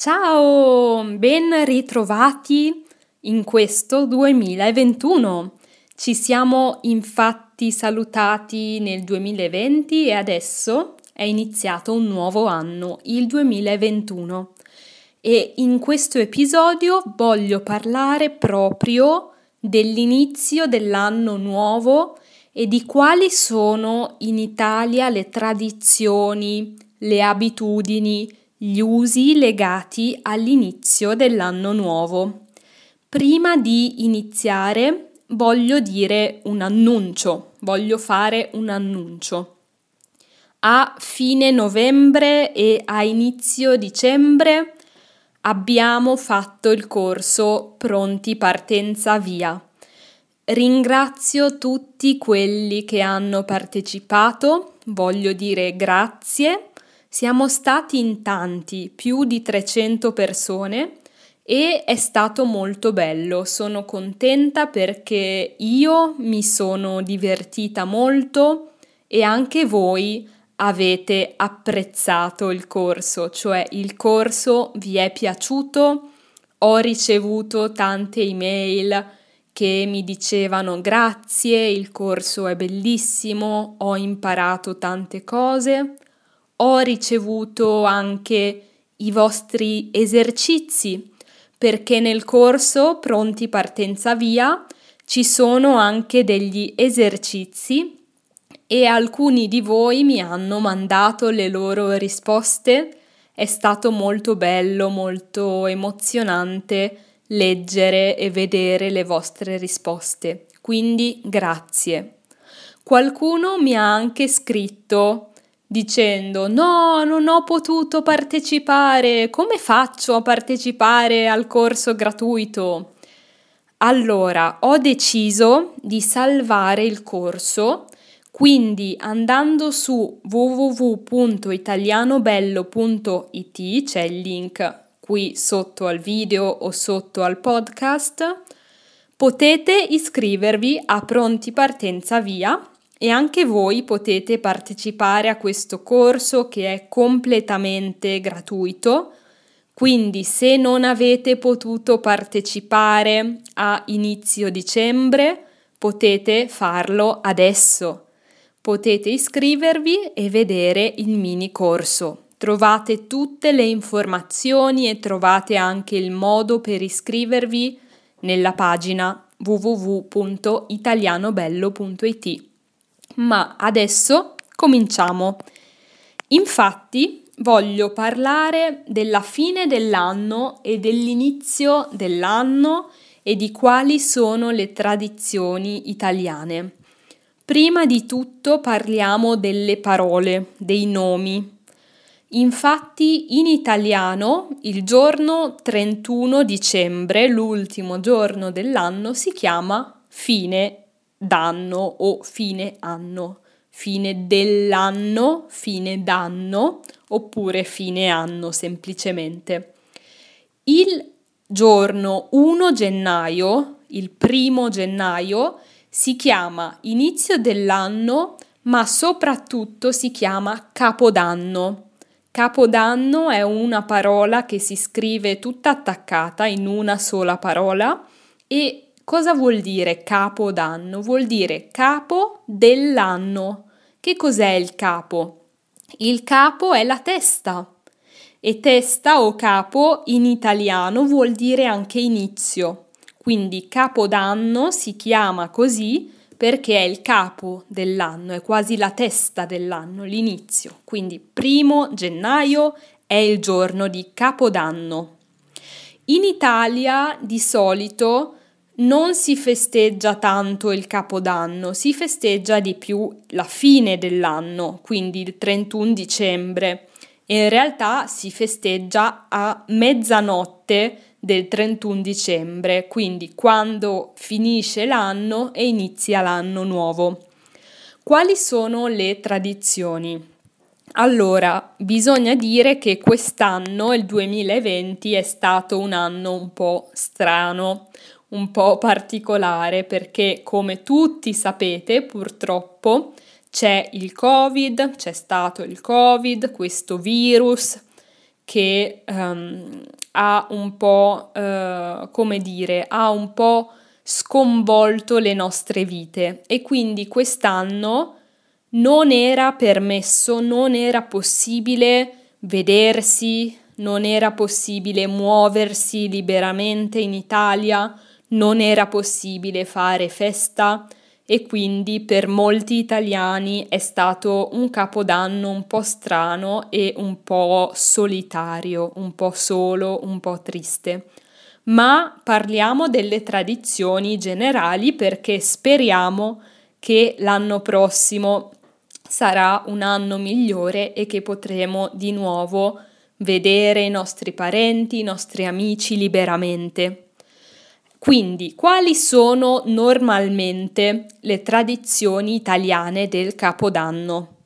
Ciao, ben ritrovati in questo 2021. Ci siamo infatti salutati nel 2020 e adesso è iniziato un nuovo anno, il 2021. E in questo episodio voglio parlare proprio dell'inizio dell'anno nuovo e di quali sono in Italia le tradizioni, le abitudini, gli usi legati all'inizio dell'anno nuovo. Prima di iniziare voglio dire un annuncio, voglio fare un annuncio. A fine novembre e a inizio dicembre abbiamo fatto il corso Pronti Partenza Via. Ringrazio tutti quelli che hanno partecipato, voglio dire grazie siamo stati in tanti, più di 300 persone e è stato molto bello. Sono contenta perché io mi sono divertita molto e anche voi avete apprezzato il corso, cioè il corso vi è piaciuto. Ho ricevuto tante email che mi dicevano grazie, il corso è bellissimo, ho imparato tante cose ho ricevuto anche i vostri esercizi perché nel corso Pronti Partenza Via ci sono anche degli esercizi e alcuni di voi mi hanno mandato le loro risposte. È stato molto bello, molto emozionante leggere e vedere le vostre risposte. Quindi grazie. Qualcuno mi ha anche scritto dicendo no, non ho potuto partecipare, come faccio a partecipare al corso gratuito? Allora, ho deciso di salvare il corso, quindi andando su www.italianobello.it, c'è il link qui sotto al video o sotto al podcast, potete iscrivervi a Pronti Partenza Via e anche voi potete partecipare a questo corso che è completamente gratuito. Quindi se non avete potuto partecipare a inizio dicembre, potete farlo adesso. Potete iscrivervi e vedere il mini corso. Trovate tutte le informazioni e trovate anche il modo per iscrivervi nella pagina www.italianobello.it ma adesso cominciamo. Infatti voglio parlare della fine dell'anno e dell'inizio dell'anno e di quali sono le tradizioni italiane. Prima di tutto parliamo delle parole, dei nomi. Infatti in italiano il giorno 31 dicembre, l'ultimo giorno dell'anno, si chiama fine d'anno o fine anno, fine dell'anno, fine d'anno oppure fine anno semplicemente. Il giorno 1 gennaio, il primo gennaio, si chiama inizio dell'anno, ma soprattutto si chiama capodanno. Capodanno è una parola che si scrive tutta attaccata in una sola parola e Cosa vuol dire capo d'anno? Vuol dire capo dell'anno. Che cos'è il capo? Il capo è la testa e testa o capo in italiano vuol dire anche inizio. Quindi capodanno si chiama così perché è il capo dell'anno, è quasi la testa dell'anno, l'inizio. Quindi primo gennaio è il giorno di capodanno. In Italia di solito non si festeggia tanto il Capodanno, si festeggia di più la fine dell'anno, quindi il 31 dicembre. In realtà si festeggia a mezzanotte del 31 dicembre, quindi quando finisce l'anno e inizia l'anno nuovo. Quali sono le tradizioni? Allora, bisogna dire che quest'anno, il 2020, è stato un anno un po' strano, un po' particolare perché come tutti sapete purtroppo c'è il Covid, c'è stato il Covid, questo virus che um, ha un po', uh, come dire, ha un po' sconvolto le nostre vite. E quindi quest'anno non era permesso, non era possibile vedersi, non era possibile muoversi liberamente in Italia, non era possibile fare festa e quindi per molti italiani è stato un capodanno un po' strano e un po' solitario, un po' solo, un po' triste. Ma parliamo delle tradizioni generali perché speriamo che l'anno prossimo sarà un anno migliore e che potremo di nuovo vedere i nostri parenti, i nostri amici liberamente. Quindi, quali sono normalmente le tradizioni italiane del Capodanno?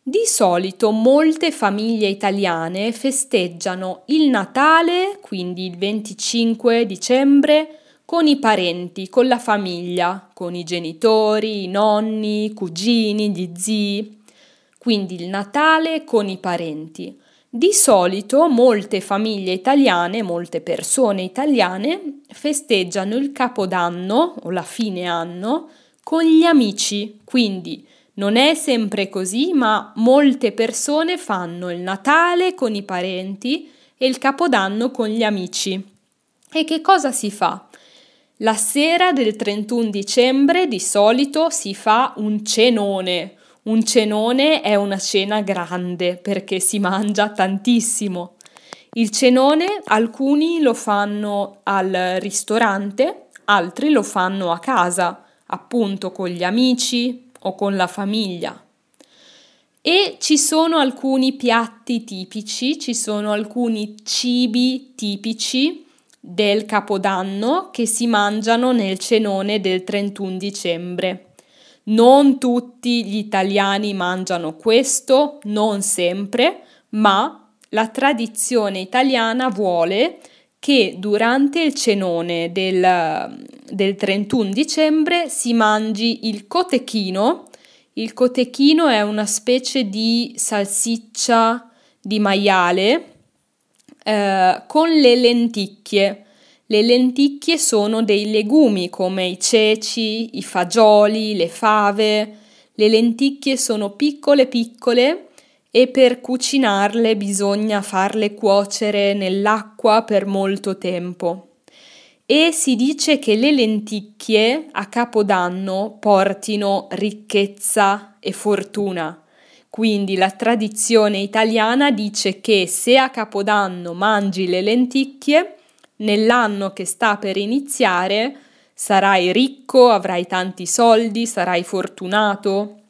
Di solito molte famiglie italiane festeggiano il Natale, quindi il 25 dicembre, con i parenti, con la famiglia, con i genitori, i nonni, i cugini, gli zii. Quindi il Natale con i parenti. Di solito molte famiglie italiane, molte persone italiane festeggiano il Capodanno o la fine anno con gli amici, quindi non è sempre così, ma molte persone fanno il Natale con i parenti e il Capodanno con gli amici. E che cosa si fa? La sera del 31 dicembre di solito si fa un cenone, un cenone è una cena grande perché si mangia tantissimo. Il cenone alcuni lo fanno al ristorante, altri lo fanno a casa, appunto con gli amici o con la famiglia. E ci sono alcuni piatti tipici, ci sono alcuni cibi tipici del Capodanno che si mangiano nel cenone del 31 dicembre. Non tutti gli italiani mangiano questo, non sempre, ma la tradizione italiana vuole che durante il cenone del, del 31 dicembre si mangi il cotechino. Il cotechino è una specie di salsiccia di maiale eh, con le lenticchie. Le lenticchie sono dei legumi come i ceci, i fagioli, le fave. Le lenticchie sono piccole piccole e per cucinarle bisogna farle cuocere nell'acqua per molto tempo. E si dice che le lenticchie a Capodanno portino ricchezza e fortuna. Quindi la tradizione italiana dice che se a Capodanno mangi le lenticchie, nell'anno che sta per iniziare sarai ricco, avrai tanti soldi, sarai fortunato.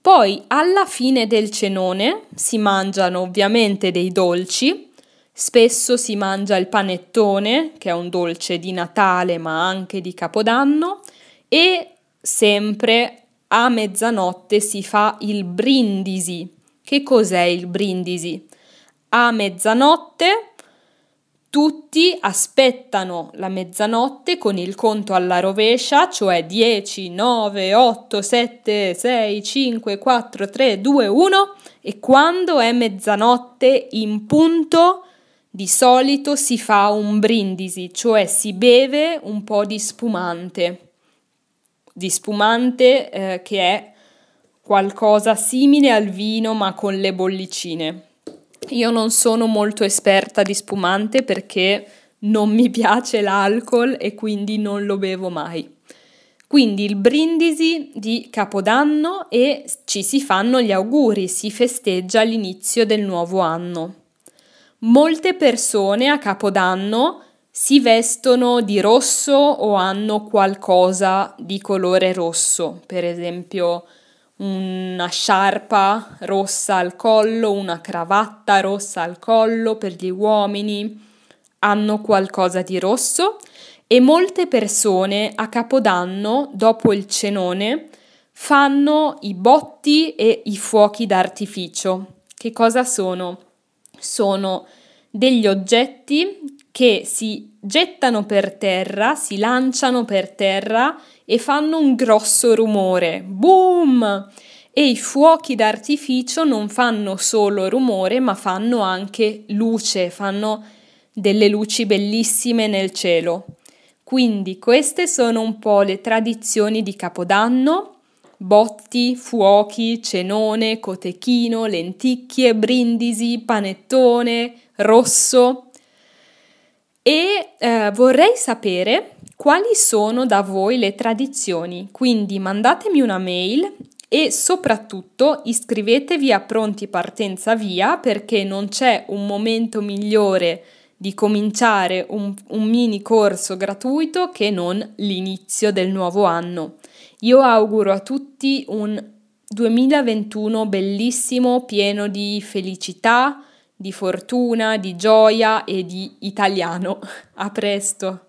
Poi alla fine del cenone si mangiano ovviamente dei dolci, spesso si mangia il panettone, che è un dolce di Natale ma anche di Capodanno, e sempre a mezzanotte si fa il brindisi. Che cos'è il brindisi? A mezzanotte tutti aspettano la mezzanotte con il conto alla rovescia, cioè 10, 9, 8, 7, 6, 5, 4, 3, 2, 1 e quando è mezzanotte in punto di solito si fa un brindisi, cioè si beve un po' di spumante, di spumante eh, che è qualcosa simile al vino ma con le bollicine. Io non sono molto esperta di spumante perché non mi piace l'alcol e quindi non lo bevo mai. Quindi il brindisi di Capodanno e ci si fanno gli auguri, si festeggia l'inizio del nuovo anno. Molte persone a Capodanno si vestono di rosso o hanno qualcosa di colore rosso, per esempio una sciarpa rossa al collo, una cravatta rossa al collo per gli uomini, hanno qualcosa di rosso e molte persone a Capodanno, dopo il cenone, fanno i botti e i fuochi d'artificio. Che cosa sono? Sono degli oggetti che si gettano per terra, si lanciano per terra e fanno un grosso rumore. Boom! e i fuochi d'artificio non fanno solo rumore, ma fanno anche luce, fanno delle luci bellissime nel cielo. Quindi queste sono un po' le tradizioni di Capodanno. Botti, fuochi, cenone, cotechino, lenticchie, brindisi, panettone, rosso. E eh, vorrei sapere quali sono da voi le tradizioni, quindi mandatemi una mail e soprattutto iscrivetevi a Pronti Partenza Via perché non c'è un momento migliore di cominciare un, un, mini corso gratuito che non l'inizio del nuovo anno. Io auguro a tutti un 2021 bellissimo, pieno di felicità, di fortuna, di gioia e di italiano. A presto!